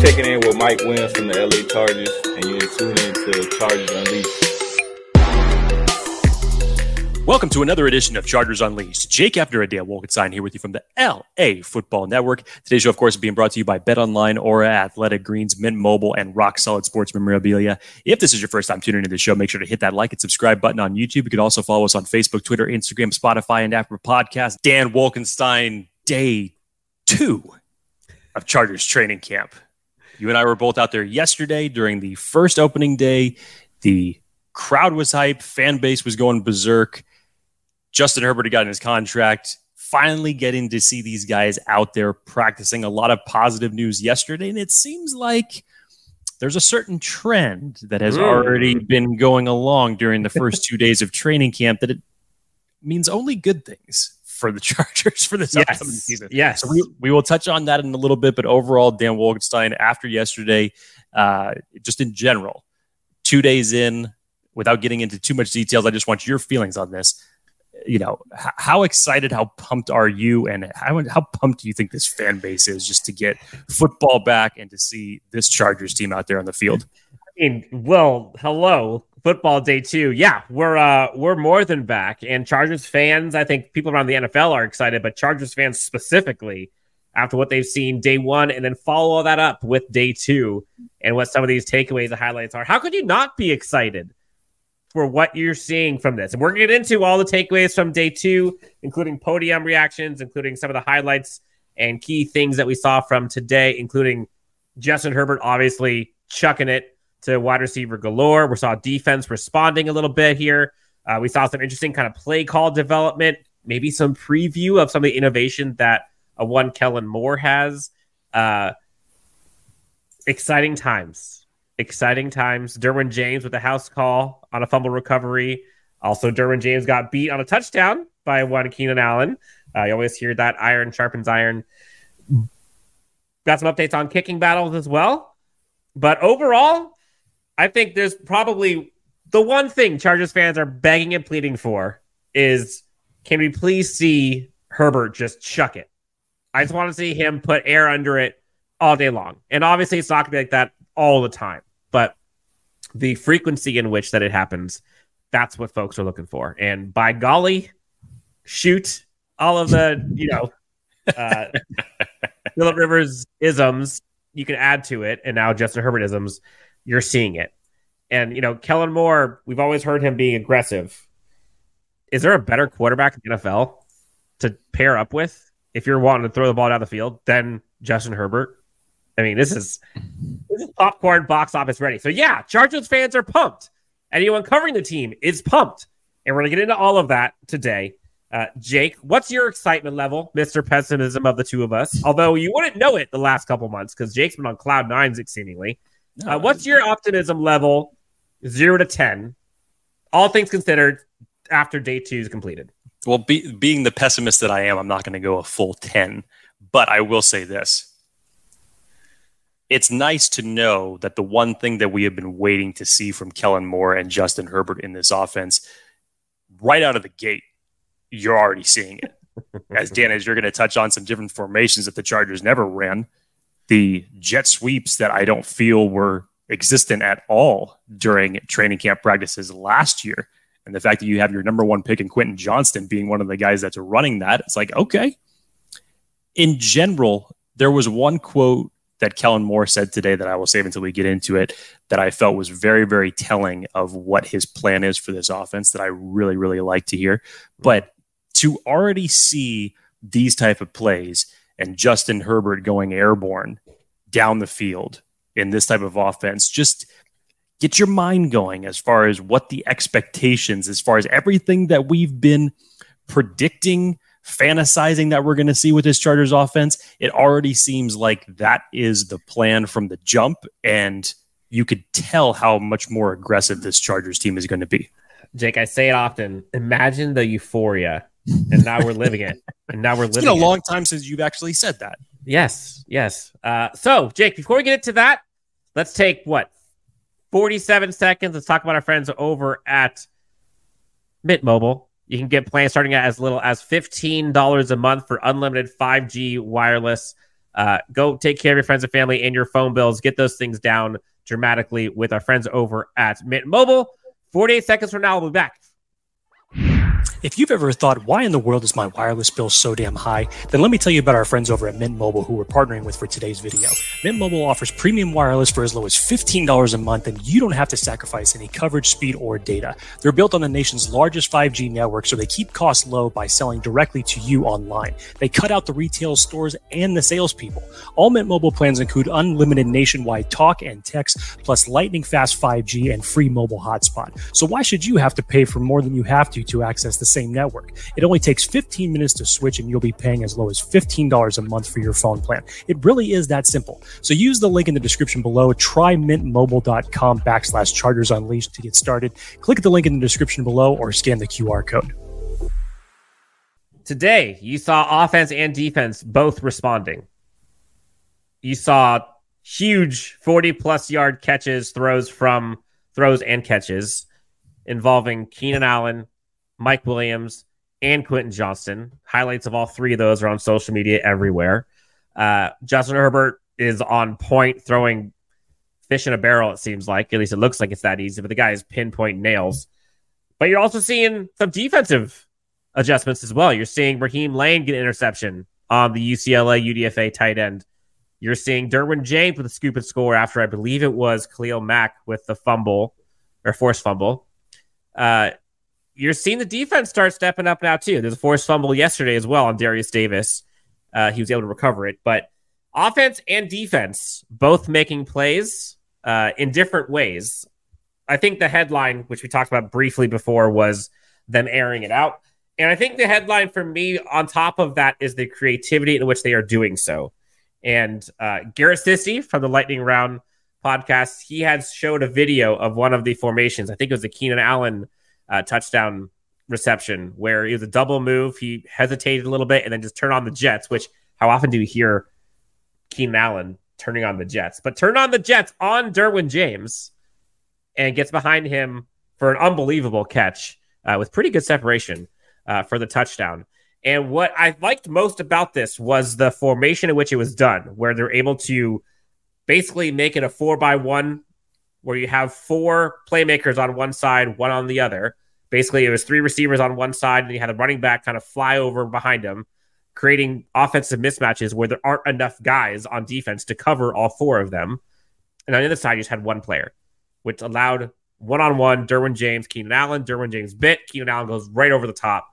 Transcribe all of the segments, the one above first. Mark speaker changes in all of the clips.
Speaker 1: checking in with Mike Williams from the LA Chargers, and you're tuning into Chargers Unleashed.
Speaker 2: Welcome to another edition of Chargers Unleashed. Jake Effner and Dan Wolkenstein here with you from the LA Football Network. Today's show, of course, is being brought to you by Bet Online, Aura Athletic Greens, Mint Mobile, and Rock Solid Sports Memorabilia. If this is your first time tuning into the show, make sure to hit that like and subscribe button on YouTube. You can also follow us on Facebook, Twitter, Instagram, Spotify, and Apple Podcasts. Dan Wolkenstein, day two of Chargers training camp. You and I were both out there yesterday during the first opening day. The crowd was hype, fan base was going berserk. Justin Herbert had gotten his contract. Finally, getting to see these guys out there practicing. A lot of positive news yesterday, and it seems like there's a certain trend that has hmm. already been going along during the first two days of training camp that it means only good things for the Chargers for this upcoming season.
Speaker 3: Yes.
Speaker 2: So we, we will touch on that in a little bit, but overall, Dan Wolkenstein, after yesterday, uh, just in general, two days in, without getting into too much details, I just want your feelings on this. You know, h- how excited, how pumped are you, and how how pumped do you think this fan base is just to get football back and to see this Chargers team out there on the field?
Speaker 3: I mean, well, hello, football day two. Yeah, we're uh we're more than back. And Chargers fans, I think people around the NFL are excited, but Chargers fans specifically, after what they've seen day one, and then follow all that up with day two and what some of these takeaways and highlights are. How could you not be excited for what you're seeing from this? And we're gonna get into all the takeaways from day two, including podium reactions, including some of the highlights and key things that we saw from today, including Justin Herbert obviously chucking it to wide receiver galore. We saw defense responding a little bit here. Uh, we saw some interesting kind of play call development, maybe some preview of some of the innovation that a one Kellen Moore has. Uh, exciting times. Exciting times. Derwin James with a house call on a fumble recovery. Also, Derwin James got beat on a touchdown by one Keenan Allen. Uh, you always hear that iron sharpens iron. Got some updates on kicking battles as well. But overall, I think there's probably the one thing Chargers fans are begging and pleading for is can we please see Herbert just chuck it? I just want to see him put air under it all day long. And obviously, it's not going to be like that all the time, but the frequency in which that it happens, that's what folks are looking for. And by golly, shoot all of the, you know, uh, Philip Rivers isms you can add to it, and now Justin Herbert isms, you're seeing it. And you know, Kellen Moore, we've always heard him being aggressive. Is there a better quarterback in the NFL to pair up with if you're wanting to throw the ball down the field than Justin Herbert? I mean, this is this is popcorn box office ready. So yeah, Chargers fans are pumped. Anyone covering the team is pumped, and we're gonna get into all of that today. Uh, Jake, what's your excitement level, Mister Pessimism of the two of us? Although you wouldn't know it the last couple months because Jake's been on cloud nine seemingly. Uh, what's your optimism level, zero to ten, all things considered, after day two is completed?
Speaker 2: Well, be, being the pessimist that I am, I'm not going to go a full 10, but I will say this. It's nice to know that the one thing that we have been waiting to see from Kellen Moore and Justin Herbert in this offense, right out of the gate, you're already seeing it. As Dan, as you're going to touch on some different formations that the Chargers never ran, the jet sweeps that I don't feel were existent at all during training camp practices last year and the fact that you have your number one pick in Quentin Johnston being one of the guys that's running that, it's like, okay. In general, there was one quote that Kellen Moore said today that I will save until we get into it that I felt was very, very telling of what his plan is for this offense that I really, really like to hear. But to already see these type of plays and Justin Herbert going airborne down the field in this type of offense, just get your mind going as far as what the expectations, as far as everything that we've been predicting, fantasizing that we're going to see with this Chargers offense. It already seems like that is the plan from the jump. And you could tell how much more aggressive this Chargers team is going to be.
Speaker 3: Jake, I say it often. Imagine the euphoria, and now we're living it. And now we're
Speaker 2: It's
Speaker 3: living It's
Speaker 2: been a
Speaker 3: it.
Speaker 2: long time since you've actually said that.
Speaker 3: Yes, yes. Uh, so, Jake, before we get into that, let's take what 47 seconds. Let's talk about our friends over at Mint Mobile. You can get plans starting at as little as $15 a month for unlimited 5G wireless Uh, go take care of your friends and family and your phone bills. Get those things down dramatically with our friends over at Mint Mobile. 48 seconds from now, we'll be back.
Speaker 2: If you've ever thought, why in the world is my wireless bill so damn high? Then let me tell you about our friends over at Mint Mobile who we're partnering with for today's video. Mint Mobile offers premium wireless for as low as $15 a month, and you don't have to sacrifice any coverage, speed, or data. They're built on the nation's largest 5G network, so they keep costs low by selling directly to you online. They cut out the retail stores and the salespeople. All Mint Mobile plans include unlimited nationwide talk and text, plus lightning fast 5G and free mobile hotspot. So why should you have to pay for more than you have to to access the same network. It only takes 15 minutes to switch, and you'll be paying as low as $15 a month for your phone plan. It really is that simple. So use the link in the description below. Try mintmobile.com backslash chargers unleashed to get started. Click the link in the description below or scan the QR code.
Speaker 3: Today, you saw offense and defense both responding. You saw huge 40 plus yard catches, throws from throws and catches involving Keenan Allen, Mike Williams, and Quentin Johnston. Highlights of all three of those are on social media everywhere. Uh, Justin Herbert is on point, throwing fish in a barrel, it seems like. At least it looks like it's that easy, but the guy is pinpoint nails. But you're also seeing some defensive adjustments as well. You're seeing Raheem Layne get an interception on the UCLA UDFA tight end. You're seeing Derwin James with a scoop and score after I believe it was Khalil Mack with the fumble or forced fumble. Uh, you're seeing the defense start stepping up now too. There's a forced fumble yesterday as well on Derius Davis. Uh, he was able to recover it, but offense and defense both making plays uh, in different ways. I think the headline, which we talked about briefly before, was them airing it out. And I think the headline for me, on top of that, is the creativity in which they are doing so. And uh, Garrett Sissy from the Lightning Round podcast, he had showed a video of one of the formations. I think it was the Keenan Allen uh, touchdown reception where it was a double move. He hesitated a little bit and then just turned on the Jets, which how often do you hear Keenan Allen turning on the Jets? But turn on the Jets on Derwin James and gets behind him for an unbelievable catch uh, with pretty good separation uh, for the touchdown. And what I liked most about this was the formation in which it was done, where they're able to basically make it a four by one, where you have four playmakers on one side, one on the other, Basically, it was three receivers on one side, and you had a running back kind of fly over behind him, creating offensive mismatches where there aren't enough guys on defense to cover all four of them. And on the other side, you just had one player, which allowed one on one Derwin James, Keenan Allen. Derwin James bit. Keenan Allen goes right over the top.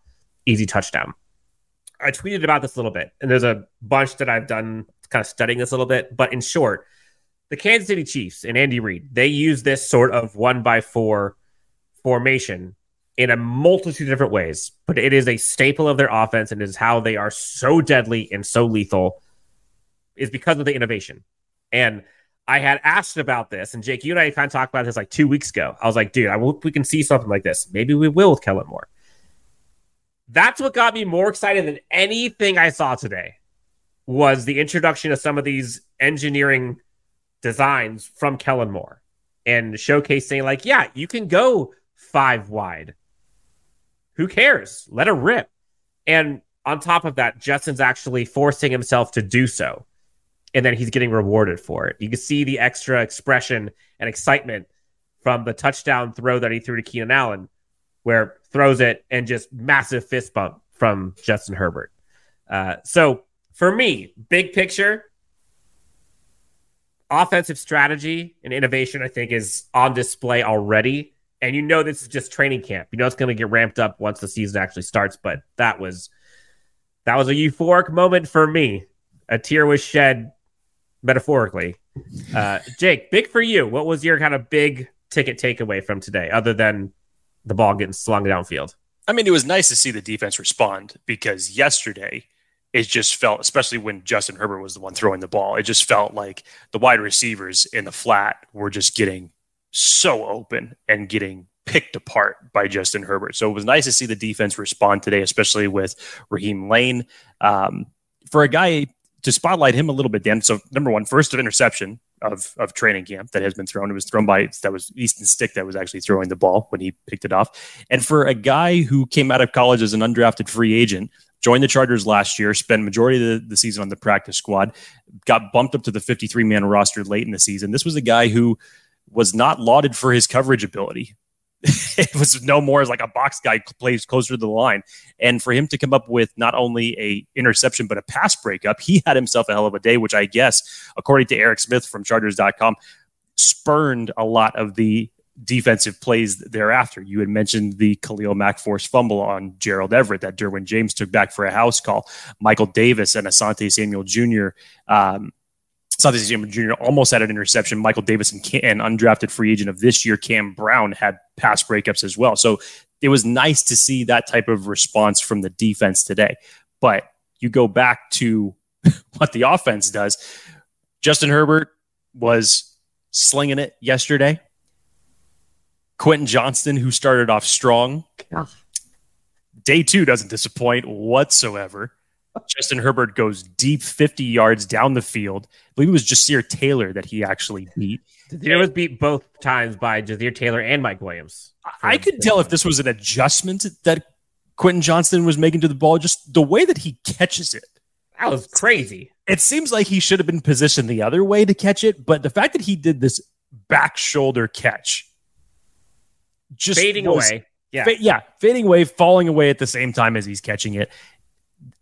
Speaker 3: Easy touchdown. I tweeted about this a little bit, and there's a bunch that I've done kind of studying this a little bit. But in short, the Kansas City Chiefs and Andy Reid, they use this sort of one by four formation in a multitude of different ways, but it is a staple of their offense and is how they are so deadly and so lethal is because of the innovation. And I had asked about this, and Jake, you and I kind of talked about this like two weeks ago. I was like, dude, I hope we can see something like this. Maybe we will with Kellen Moore. That's what got me more excited than anything I saw today was the introduction of some of these engineering designs from Kellen Moore and showcasing like, yeah, you can go five wide who cares? Let her rip. And on top of that, Justin's actually forcing himself to do so. And then he's getting rewarded for it. You can see the extra expression and excitement from the touchdown throw that he threw to Keenan Allen, where throws it and just massive fist bump from Justin Herbert. Uh, so for me, big picture, offensive strategy and innovation, I think, is on display already and you know this is just training camp. You know it's going to get ramped up once the season actually starts. But that was that was a euphoric moment for me. A tear was shed, metaphorically. Uh, Jake, big for you. What was your kind of big ticket takeaway from today, other than the ball getting slung downfield?
Speaker 2: I mean, it was nice to see the defense respond because yesterday it just felt, especially when Justin Herbert was the one throwing the ball, it just felt like the wide receivers in the flat were just getting so open and getting picked apart by Justin Herbert. So it was nice to see the defense respond today, especially with Raheem Layne. Um, for a guy to spotlight him a little bit, Dan. So number one, first of interception of of training camp that has been thrown. It was thrown by that was Easton Stick that was actually throwing the ball when he picked it off. And for a guy who came out of college as an undrafted free agent, joined the Chargers last year, spent majority of the, the season on the practice squad, got bumped up to the 53 man roster late in the season. This was a guy who was not lauded for his coverage ability. it was no more as like a box guy plays closer to the line. And for him to come up with not only a interception but a pass breakup, he had himself a hell of a day, which I guess, according to Eric Smith from Chargers.com, spurned a lot of the defensive plays thereafter. You had mentioned the Khalil Mack forced fumble on Gerald Everett that Derwin James took back for a house call. Michael Davis and Asante Samuel Jr. Um, Samuel Jr. almost had an interception. Michael Davis and, and undrafted free agent of this year, Cam Brown, had pass breakups as well. So it was nice to see that type of response from the defense today. But you go back to what the offense does. Justin Herbert was slinging it yesterday. Quentin Johnston, who started off strong. Day two doesn't disappoint whatsoever. Justin Herbert goes deep 50 yards down the field. I believe it was Ja'Sir Taylor that he actually beat.
Speaker 3: He was beat both times by Ja'Sir Taylor and Mike Williams.
Speaker 2: I could tell if this was an adjustment that Quentin Johnston was making to the ball, just the way that he catches it.
Speaker 3: That was crazy.
Speaker 2: It seems like he should have been positioned the other way to catch it, but the fact that he did this back shoulder catch just
Speaker 3: fading
Speaker 2: was,
Speaker 3: away. Yeah.
Speaker 2: Fa- yeah, fading away, falling away at the same time as he's catching it.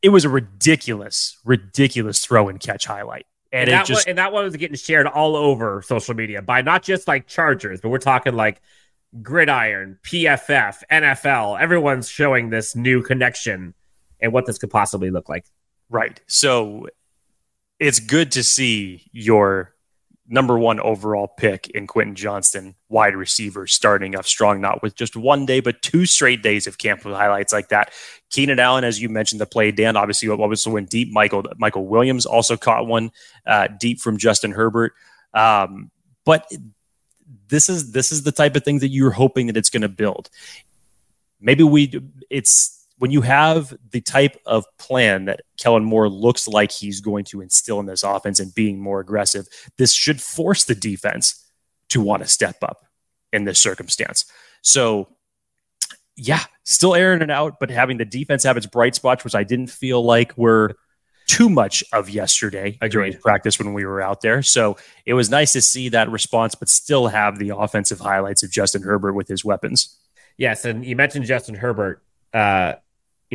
Speaker 2: It was a ridiculous, ridiculous throw and catch highlight. And,
Speaker 3: And,
Speaker 2: it
Speaker 3: that
Speaker 2: just
Speaker 3: one, and that one was getting shared all over social media by not just like Chargers, but we're talking like Gridiron, PFF, NFL. Everyone's showing this new connection and what this could possibly look like.
Speaker 2: Right. So it's good to see your number one overall pick in Quentin Johnston, wide receiver, starting off strong, not with just one day, but two straight days of camp with highlights like that. Keenan Allen, as you mentioned, the play, Dan obviously obviously went deep. Michael Michael Williams also caught one uh, deep from Justin Herbert. Um, but this is this is the type of thing that you're hoping that it's going to build. Maybe we it's when you have the type of plan that Kellen Moore looks like he's going to instill in this offense and being more aggressive, this should force the defense to want to step up in this circumstance. So, yeah, still airing it out, but having the defense have its bright spots, which I didn't feel like were too much of yesterday during practice when we were out there. So it was nice to see that response, but still have the offensive highlights of Justin Herbert with his weapons.
Speaker 3: Yes, and you mentioned Justin Herbert. Uh,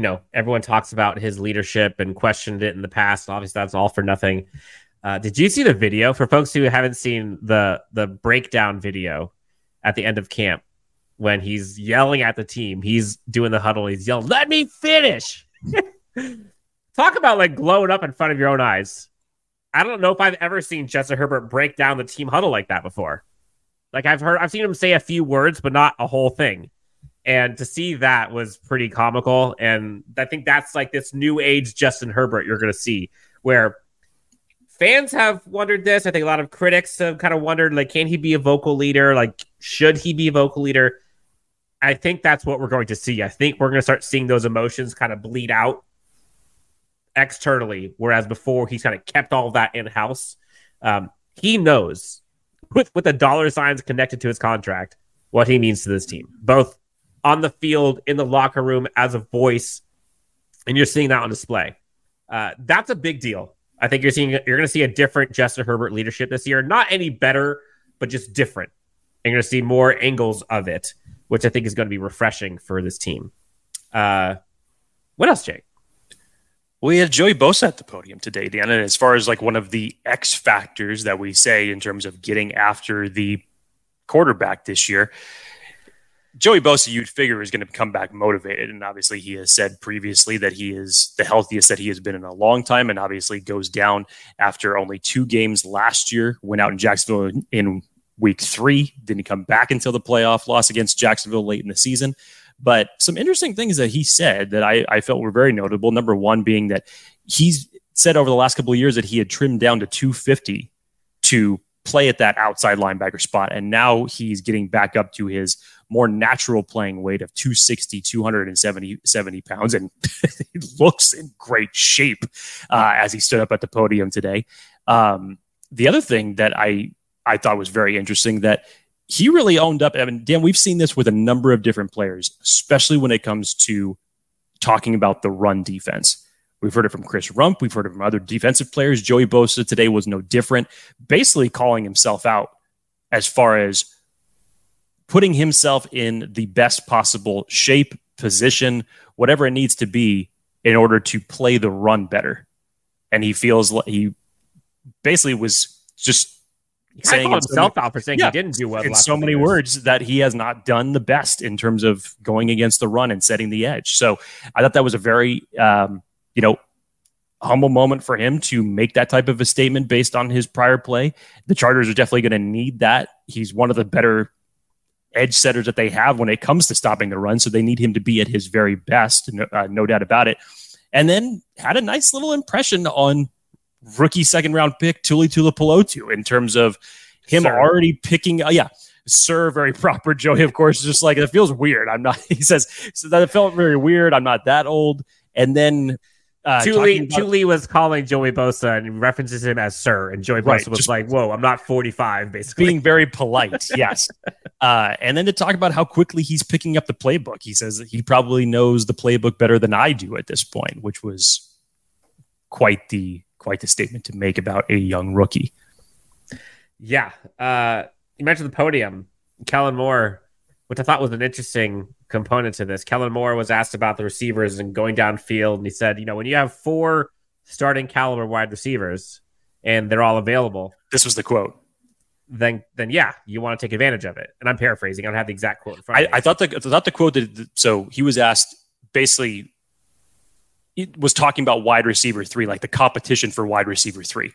Speaker 3: you know, everyone talks about his leadership and questioned it in the past. Obviously, that's all for nothing. Uh, did you see the video for folks who haven't seen the the breakdown video at the end of camp when he's yelling at the team? He's doing the huddle. He's yelling, "Let me finish!" Talk about like glowing up in front of your own eyes. I don't know if I've ever seen Justin Herbert break down the team huddle like that before. Like I've heard, I've seen him say a few words, but not a whole thing. And to see that was pretty comical. And I think that's like this new age Justin Herbert you're going to see, where fans have wondered this. I think a lot of critics have kind of wondered, like, can he be a vocal leader? Like, should he be a vocal leader? I think that's what we're going to see. I think we're going to start seeing those emotions kind of bleed out externally, whereas before he's kind of kept all of that in house. Um, he knows with with the dollar signs connected to his contract what he means to this team, both on the field, in the locker room, as a voice, and you're seeing that on display. Uh, that's a big deal. I think you're seeing you're going to see a different Justin Herbert leadership this year. Not any better, but just different. And you're going to see more angles of it, which I think is going to be refreshing for this team. Uh, what else, Jake?
Speaker 2: We had Joey Bosa at the podium today, Dan. And as far as like one of the X factors that we say in terms of getting after the quarterback this year, Joey Bosa, you'd figure, is going to come back motivated. And obviously, he has said previously that he is the healthiest that he has been in a long time. And obviously, goes down after only two games last year, went out in Jacksonville in, week three, didn't come back until the playoff loss against Jacksonville late in the season. But some interesting things that he said that I, I felt were very notable. Number one being that he's said over the last couple of years that he had trimmed down to 250 to play at that outside linebacker spot. And now he's getting back up to his more natural playing weight of 260, 270 70 pounds. And he looks in great shape uh, as he stood up at the podium today. Um, the other thing that I, I thought was very interesting that he really owned up. I mean, Dan, we've seen this with a number of different players, especially when it comes to talking about the run defense. We've heard it from Chris Rumph. We've heard it from other defensive players. Joey Bosa today was no different, basically calling himself out as far as putting himself in the best possible shape, position, whatever it needs to be in order to play the run better. And he feels like he basically was just
Speaker 3: saying himself out for saying yeah, he didn't do well
Speaker 2: in so many years. words that he has not done the best in terms of going against the run and setting the edge. So I thought that was a very um, you know humble moment for him to make that type of a statement based on his prior play. The Chargers are definitely going to need that. He's one of the better edge setters that they have when it comes to stopping the run, so they need him to be at his very best, no, uh, no doubt about it. And then had a nice little impression on rookie second round pick Tuli Tuipulotu in terms of him Sir. already picking. Uh, yeah, Sir, very proper. Joey, of course, just like it feels weird. I'm not. He says so that it felt very weird. I'm not that old. And then
Speaker 3: uh, Tuli was calling Joey Bosa and references him as Sir, and Joey Bosa right, was like, "Whoa, I'm not 45." Basically,
Speaker 2: being very polite. yes, uh, and then to talk about how quickly he's picking up the playbook. He says he probably knows the playbook better than I do at this point, which was quite the quite the statement to make about a young rookie.
Speaker 3: Yeah. Uh, you mentioned the podium. Kellen Moore, which I thought was an interesting component to this. Kellen Moore was asked about the receivers and going downfield, and he said, you know, when you have four starting caliber wide receivers and they're all available.
Speaker 2: This was the quote.
Speaker 3: Then, then yeah, you want to take advantage of it. And I'm paraphrasing. I don't have the exact quote in front.
Speaker 2: I, I thought the I thought the quote that so he was asked basically was talking about wide receiver three, like the competition for wide receiver three.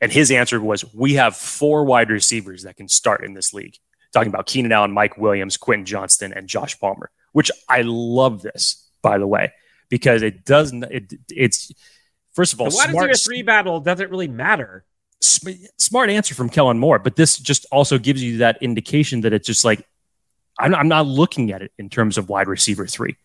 Speaker 2: And his answer was, We have four wide receivers that can start in this league. Talking about Keenan Allen, Mike Williams, Quentin Johnston, and Josh Palmer, which I love this, by the way, because it doesn't, it, it's, first of all,
Speaker 3: wide smart, receiver three battle doesn't really matter.
Speaker 2: Smart answer from Kellen Moore, but this just also gives you that indication that it's just like, I'm, I'm not looking at it in terms of wide receiver three.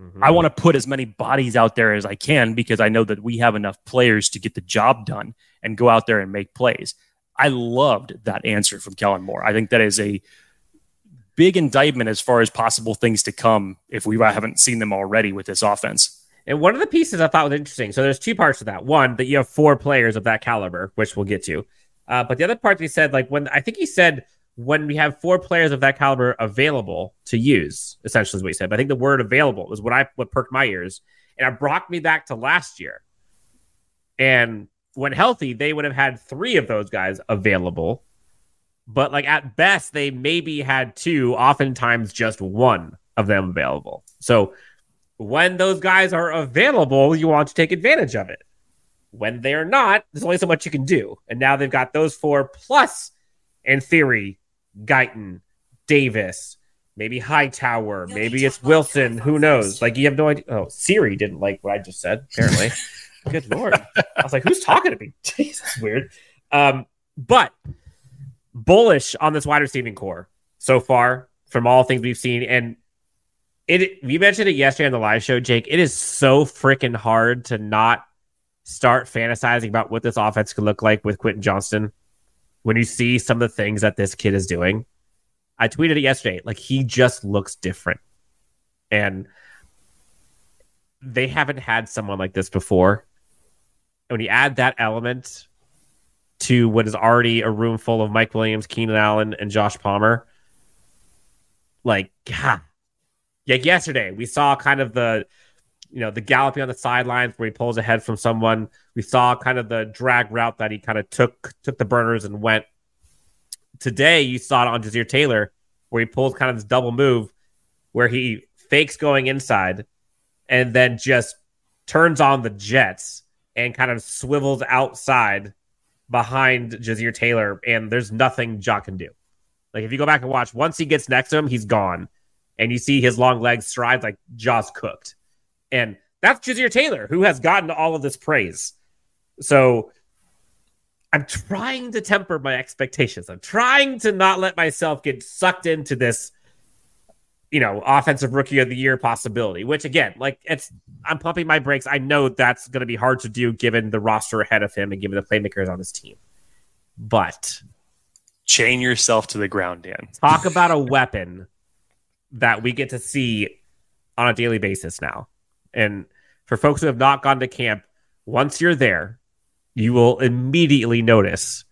Speaker 2: Mm-hmm. I want to put as many bodies out there as I can because I know that we have enough players to get the job done and go out there and make plays. I loved that answer from Kellen Moore. I think that is a big indictment as far as possible things to come if we haven't seen them already with this offense.
Speaker 3: And one of the pieces I thought was interesting. So there's two parts to that. One, that you have four players of that caliber, which we'll get to. Uh, but the other part he said, like when I think he said when we have four players of that caliber available to use, essentially is what he said. But I think the word available was what I what perked my ears. And it brought me back to last year. And when healthy, they would have had three of those guys available. But like at best, they maybe had two, oftentimes just one of them available. So when those guys are available, you want to take advantage of it. When they're not, there's only so much you can do. And now they've got those four plus, in theory, Guyton, Davis, maybe Hightower, maybe it's Wilson. Who knows? Like you have no idea. Oh, Siri didn't like what I just said. Apparently, good lord. I was like, who's talking to me? Jesus, weird. Um, but bullish on this wide receiving corps so far from all things we've seen, and it. We mentioned it yesterday on the live show, Jake. It is so freaking hard to not start fantasizing about what this offense could look like with Quentin Johnston when you see some of the things that this kid is doing. I tweeted it yesterday. Like he just looks different. And they haven't had someone like this before. And when you add that element to what is already a room full of Mike Williams, Keenan Allen, and Josh Palmer, like, God. Like yesterday, we saw kind of the you know, the galloping on the sidelines where he pulls ahead from someone. We saw kind of the drag route that he kind of took took the burners and went. Today, you saw it on Ja'Sir Taylor where he pulls kind of this double move where he fakes going inside and then just turns on the jets and kind of swivels outside behind Ja'Sir Taylor, and there's nothing Jock can do. Like if you go back and watch, once he gets next to him, he's gone, and you see his long legs stride like Jaws cooked. And that's Ja'Sir Taylor, who has gotten all of this praise. So I'm trying to temper my expectations. I'm trying to not let myself get sucked into this, you know, offensive rookie of the year possibility, which again, like it's, I'm pumping my brakes. I know that's going to be hard to do given the roster ahead of him and given the playmakers on his team. But
Speaker 2: chain yourself to the ground, Dan.
Speaker 3: Talk about a weapon that we get to see on a daily basis now And for folks who have not gone to camp, once you're there, you will immediately notice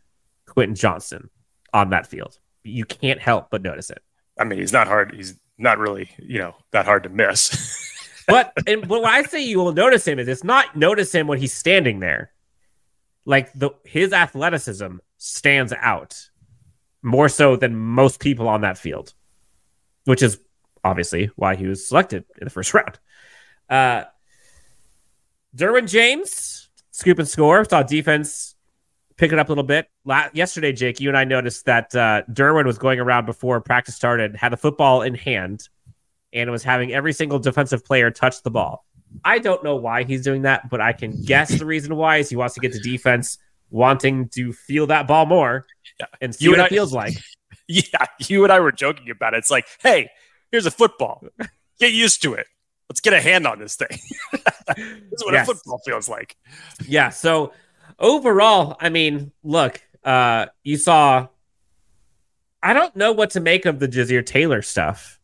Speaker 3: Quentin Johnston on that field. You can't help but notice it.
Speaker 2: I mean, he's not hard. He's not really, you know, that hard to miss.
Speaker 3: but and but when I say you will notice him is it's not notice him when he's standing there. Like the his athleticism stands out more so than most people on that field, which is obviously why he was selected in the first round. Uh, Derwin James, scoop and score, saw defense pick it up a little bit. La- yesterday, Jake, you and I noticed that uh, Derwin was going around before practice started, had the football in hand, and was having every single defensive player touch the ball. I don't know why he's doing that, but I can guess the reason why is he wants to get to defense wanting to feel that ball more yeah. and see you what it I, feels like.
Speaker 2: Yeah, you and I were joking about it. It's like, hey, here's a football. Get used to it. Let's get a hand on this thing. this is what yes. a football feels like.
Speaker 3: Yeah. So overall, I mean, look, uh, you saw. I don't know what to make of the Ja'Sir Taylor stuff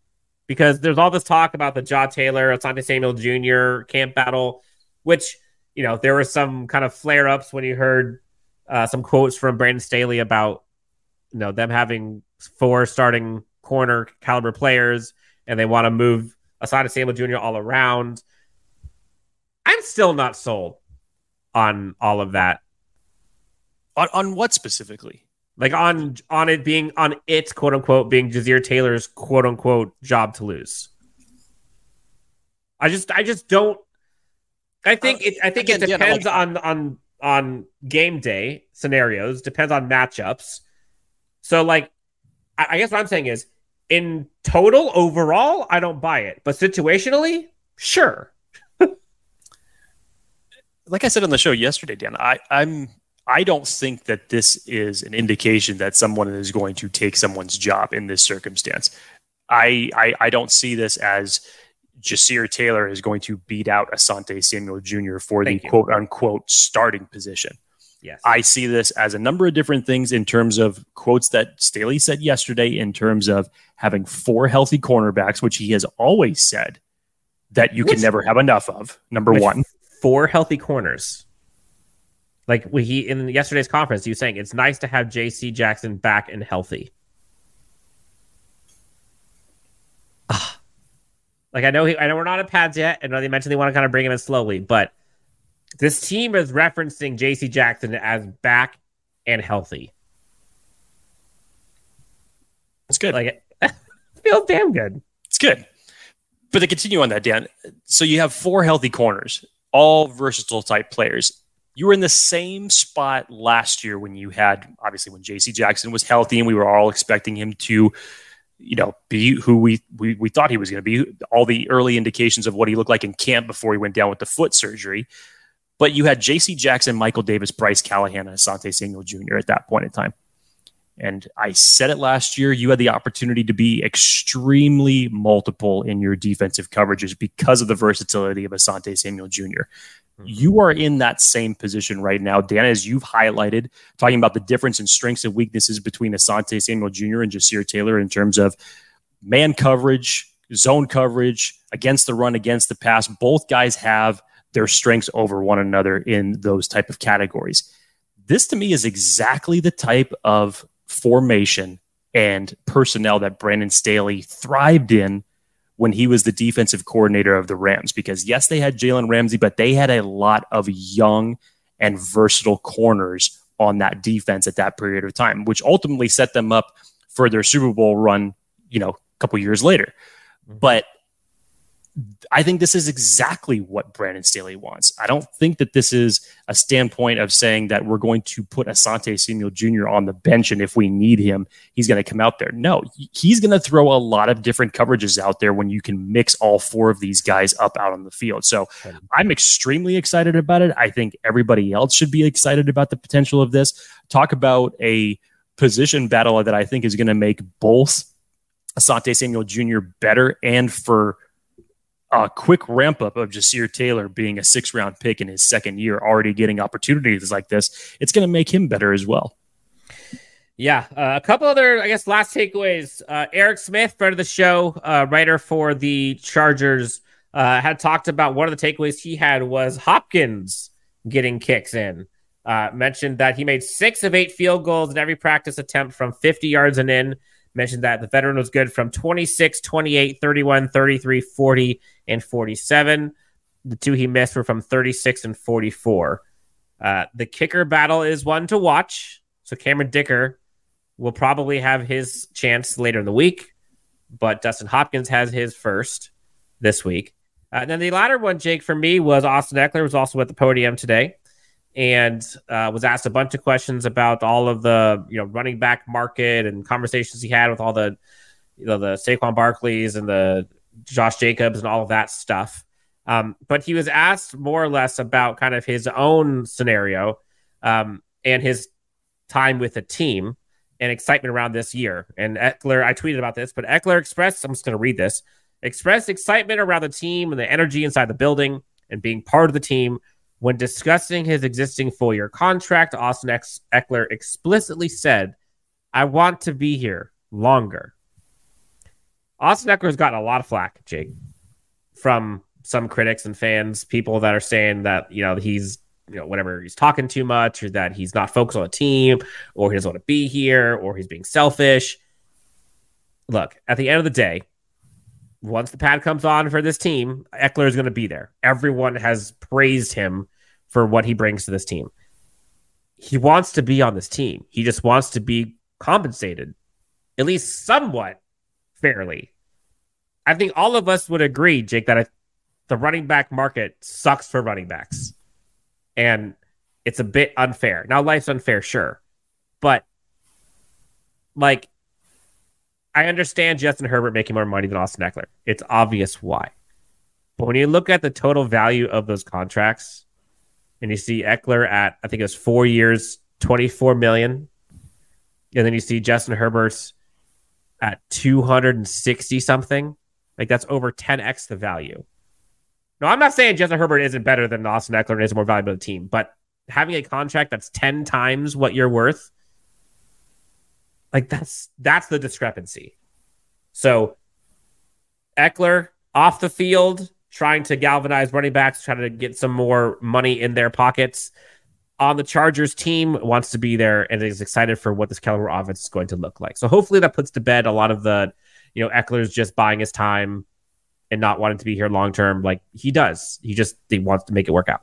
Speaker 3: because there's all this talk about the Jaw Taylor, Asante Samuel Jr. camp battle, which you know there were some kind of flare ups when you heard uh, some quotes from Brandon Staley about you know them having four starting corner caliber players and they want to move Asante Samuel Jr. all around. I'm still not sold on all of that.
Speaker 2: On on what specifically?
Speaker 3: Like on on it being on it quote unquote being Ja'Sir Taylor's quote unquote job to lose. I just I just don't I think it I think Again, it depends yeah, like, on on on game day scenarios, depends on matchups. So, like, I, I guess what I'm saying is, in total, overall, I don't buy it, but situationally, sure.
Speaker 2: like I said on the show yesterday, Dan, I, I'm I don't think that this is an indication that someone is going to take someone's job in this circumstance. I I, I don't see this as Ja'Sir Taylor is going to beat out Asante Samuel Jr. for Thank the you. quote unquote starting position.
Speaker 3: Yes.
Speaker 2: I see this as a number of different things in terms of quotes that Staley said yesterday, in terms of having four healthy cornerbacks, which he has always said that you can never have enough of. Number one,
Speaker 3: four healthy corners. Like he in yesterday's conference, he was saying it's nice to have J.C. Jackson back and healthy. Ah, like I know he, I know we're not at pads yet. and they mentioned they want to kind of bring him in slowly, but this team is referencing J.C. Jackson as back and healthy.
Speaker 2: It's good.
Speaker 3: Like it feels damn good.
Speaker 2: It's good. But to continue on that, Dan, so you have four healthy corners, all versatile type players. You were in the same spot last year when you had obviously when JC Jackson was healthy and we were all expecting him to you know, be who we we, we thought he was going to be. All the early indications of what he looked like in camp before he went down with the foot surgery. But you had J.C. Jackson, Michael Davis, Bryce Callahan, and Asante Samuel Jr. at that point in time. And I said it last year. You had the opportunity to be extremely multiple in your defensive coverages because of the versatility of Asante Samuel Jr. Mm-hmm. You are in that same position right now, Dan, as you've highlighted, talking about the difference in strengths and weaknesses between Asante Samuel Jr. and Ja'Sir Taylor in terms of man coverage, zone coverage, against the run, against the pass. Both guys have their strengths over one another in those type of categories. This to me is exactly the type of formation and personnel that Brandon Staley thrived in when he was the defensive coordinator of the Rams. Because yes, they had Jalen Ramsey, but they had a lot of young and versatile corners on that defense at that period of time, which ultimately set them up for their Super Bowl run, you know, a couple years later. Mm-hmm. But I think this is exactly what Brandon Staley wants. I don't think that this is a standpoint of saying that we're going to put Asante Samuel Jr. on the bench and if we need him, he's going to come out there. No, he's going to throw a lot of different coverages out there when you can mix all four of these guys up out on the field. So I'm extremely excited about it. I think everybody else should be excited about the potential of this. Talk about a position battle that I think is going to make both Asante Samuel Jr. better and for a quick ramp up of Ja'Sir Taylor being a six round pick in his second year, already getting opportunities like this, it's going to make him better as well.
Speaker 3: Yeah, uh, a couple other, I guess, last takeaways. Uh, Eric Smith, friend of the show, uh, writer for the Chargers uh, had talked about one of the takeaways he had was Hopkins getting kicks in. Uh, mentioned that he made six of eight field goals in every practice attempt from 50 yards and in. Mentioned that the veteran was good from 26, 28, 31, 33, 40, and 47. The two he missed were from 36 and 44. Uh, the kicker battle is one to watch. So Cameron Dicker will probably have his chance later in the week, but Dustin Hopkins has his first this week. Uh, and then the latter one, Jake, for me was Austin Ekeler was also at the podium today and uh, was asked a bunch of questions about all of the you know running back market and conversations he had with all the you know the Saquon Barkleys and the Josh Jacobs and all of that stuff. Um, but he was asked more or less about kind of his own scenario um, and his time with the team and excitement around this year. And Ekeler, I tweeted about this, but Ekeler expressed, I'm just going to read this, expressed excitement around the team and the energy inside the building and being part of the team. When discussing his existing four year contract, Austin Ekeler explicitly said, I want to be here longer. Austin Ekeler has gotten a lot of flack, Jake, from some critics and fans, people that are saying that, you know, he's you know, whatever he's talking too much or that he's not focused on a team or he doesn't want to be here or he's being selfish. Look, at the end of the day, once the pad comes on for this team, Ekeler is going to be there. Everyone has praised him for what he brings to this team. He wants to be on this team. He just wants to be compensated, at least somewhat fairly. I think all of us would agree, Jake, that the running back market sucks for running backs and it's a bit unfair. Now, life's unfair, sure, but like I understand Justin Herbert making more money than Austin Ekeler. It's obvious why. But when you look at the total value of those contracts, and you see Ekeler at I think it was four years, twenty four million, and then you see Justin Herbert's at two hundred and sixty something, like that's over ten x the value. No, I'm not saying Justin Herbert isn't better than Austin Ekeler and is more valuable to the team, but having a contract that's 10 times what you're worth, like that's that's the discrepancy. So Ekeler off the field, trying to galvanize running backs, trying to get some more money in their pockets. On the Chargers team, wants to be there and is excited for what this Keller offense is going to look like. So hopefully that puts to bed a lot of the, you know, Ekeler's just buying his time and not wanting to be here long term. Like he does. He just he wants to make it work out.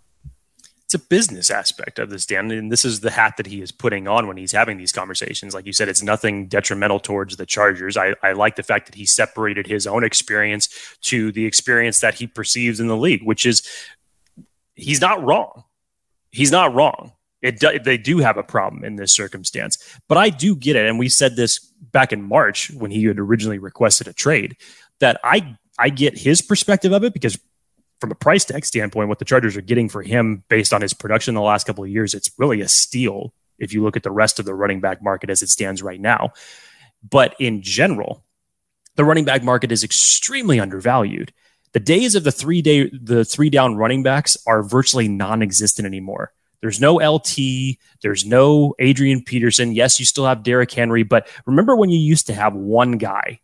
Speaker 2: It's a business aspect of this, Dan, and this is the hat that he is putting on when he's having these conversations. Like you said, it's nothing detrimental towards the Chargers. I, I like the fact that he separated his own experience to the experience that he perceives in the league, which is he's not wrong. He's not wrong. It do, they do have a problem in this circumstance, but I do get it. And we said this back in March when he had originally requested a trade that I I get his perspective of it because from a price tag standpoint, what the Chargers are getting for him based on his production the last couple of years, it's really a steal if you look at the rest of the running back market as it stands right now. But in general, the running back market is extremely undervalued. The days of the three day the three down running backs are virtually non-existent anymore. There's no LT, there's no Adrian Peterson. Yes, you still have Derrick Henry, but remember when you used to have one guy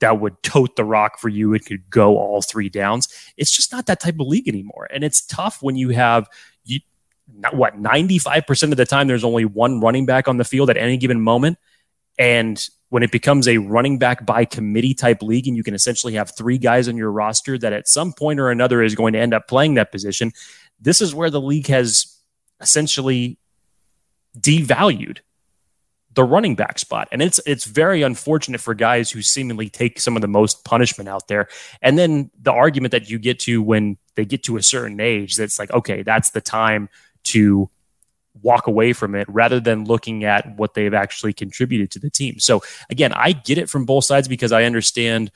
Speaker 2: that would tote the rock for you and could go all three downs. It's just not that type of league anymore. And it's tough when you have you not what 95% of the time there's only one running back on the field at any given moment. And when it becomes a running back by committee type league and you can essentially have three guys on your roster that at some point or another is going to end up playing that position, this is where the league has essentially devalued the running back spot. And it's it's very unfortunate for guys who seemingly take some of the most punishment out there. And then the argument that you get to when they get to a certain age that's like, okay, that's the time to walk away from it rather than looking at what they've actually contributed to the team. So again, I get it from both sides because I understand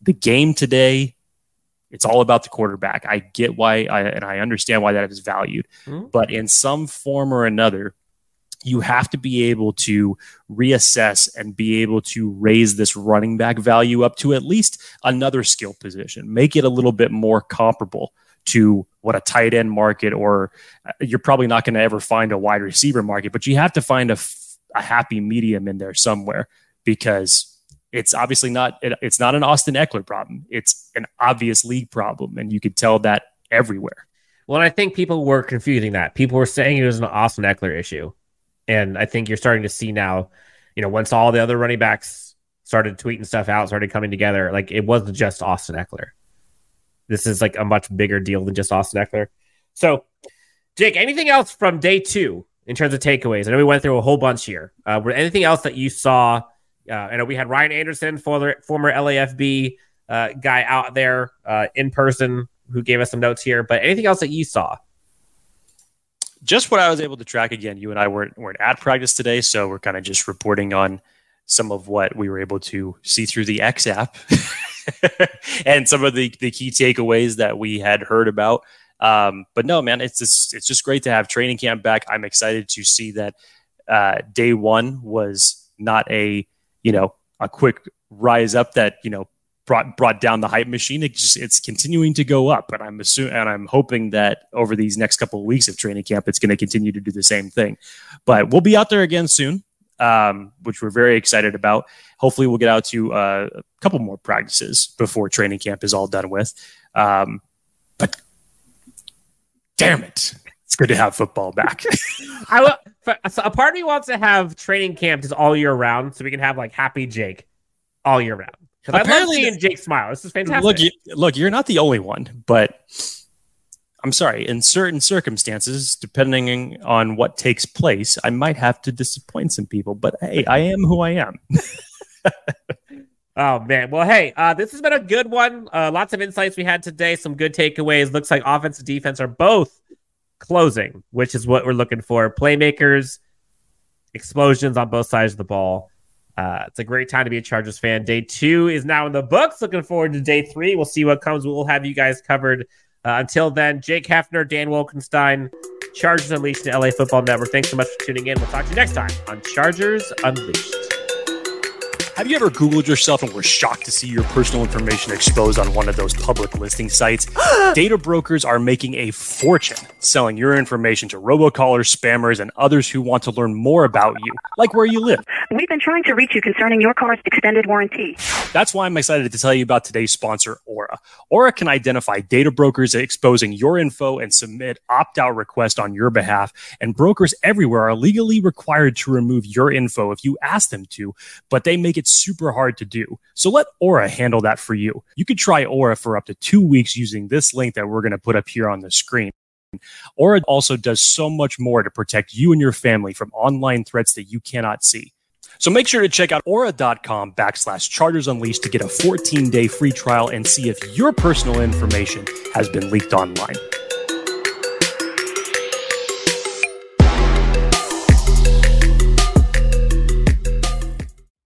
Speaker 2: the game today it's all about the quarterback. I get why I, and I understand why that is valued. Mm-hmm. But in some form or another, you have to be able to reassess and be able to raise this running back value up to at least another skill position, make it a little bit more comparable to what a tight end market or uh, you're probably not going to ever find a wide receiver market, but you have to find a, a happy medium in there somewhere because It's obviously not it, it's not an Austin Ekeler problem. It's an obvious league problem, and you could tell that everywhere.
Speaker 3: Well, I think people were confusing that. People were saying it was an Austin Ekeler issue, and I think you're starting to see now. You know, once all the other running backs started tweeting stuff out, started coming together, like it wasn't just Austin Ekeler. This is like a much bigger deal than just Austin Ekeler. So, Jake, anything else from day two in terms of takeaways? I know we went through a whole bunch here. Uh, were anything else that you saw? Uh, I know we had Ryan Anderson, former, former LAFB uh, guy out there uh, in person who gave us some notes here, but anything else that you saw?
Speaker 2: Just what I was able to track again. You and I weren't, weren't at practice today, so we're kind of just reporting on some of what we were able to see through the X app and some of the, the key takeaways that we had heard about. Um, but no, man, it's just, it's just great to have training camp back. I'm excited to see that uh, day one was not a you know a quick rise up that you know brought brought down the hype machine. It just it's continuing to go up, and I'm assuming and I'm hoping that over these next couple of weeks of training camp, it's going to continue to do the same thing. But we'll be out there again soon um, which we're very excited about. Hopefully, we'll get out to uh, a couple more practices before training camp is all done with. Um, but damn it, it's good to have football back.
Speaker 3: I so a part of me wants to have training camp just all year round, so we can have like happy Jake all year round. Because I love seeing Jake smile. This is fantastic.
Speaker 2: Look, you, look, you're not the only one, but I'm sorry, in certain circumstances, depending on what takes place, I might have to disappoint some people, but hey, I am who I am.
Speaker 3: oh, man. Well, hey, uh, this has been a good one. Uh, lots of insights we had today, some good takeaways. Looks like offense and defense are both closing, which is what we're looking for. Playmakers, explosions on both sides of the ball. Uh, it's a great time to be a Chargers fan. Day two is now in the books. Looking forward to day three. We'll see what comes. We'll have you guys covered uh, until then, Jake Hefner, Dan Wolkenstein, Chargers Unleashed, the LA Football Network. Thanks so much for tuning in. We'll talk to you next time on Chargers Unleashed.
Speaker 2: Have you ever Googled yourself and were shocked to see your personal information exposed on one of those public listing sites? Data brokers are making a fortune selling your information to robocallers, spammers, and others who want to learn more about you, like where you live.
Speaker 4: We've been trying to reach you concerning your car's extended warranty.
Speaker 2: That's why I'm excited to tell you about today's sponsor, Aura. Aura can identify data brokers exposing your info and submit opt out requests on your behalf. And brokers everywhere are legally required to remove your info if you ask them to, but they make it super hard to do. So let Aura handle that for you. You could try Aura for up to two weeks using this link that we're going to put up here on the screen. Aura also does so much more to protect you and your family from online threats that you cannot see. So make sure to check out aura.com backslash chargers unleashed to get a 14 day free trial and see if your personal information has been leaked online.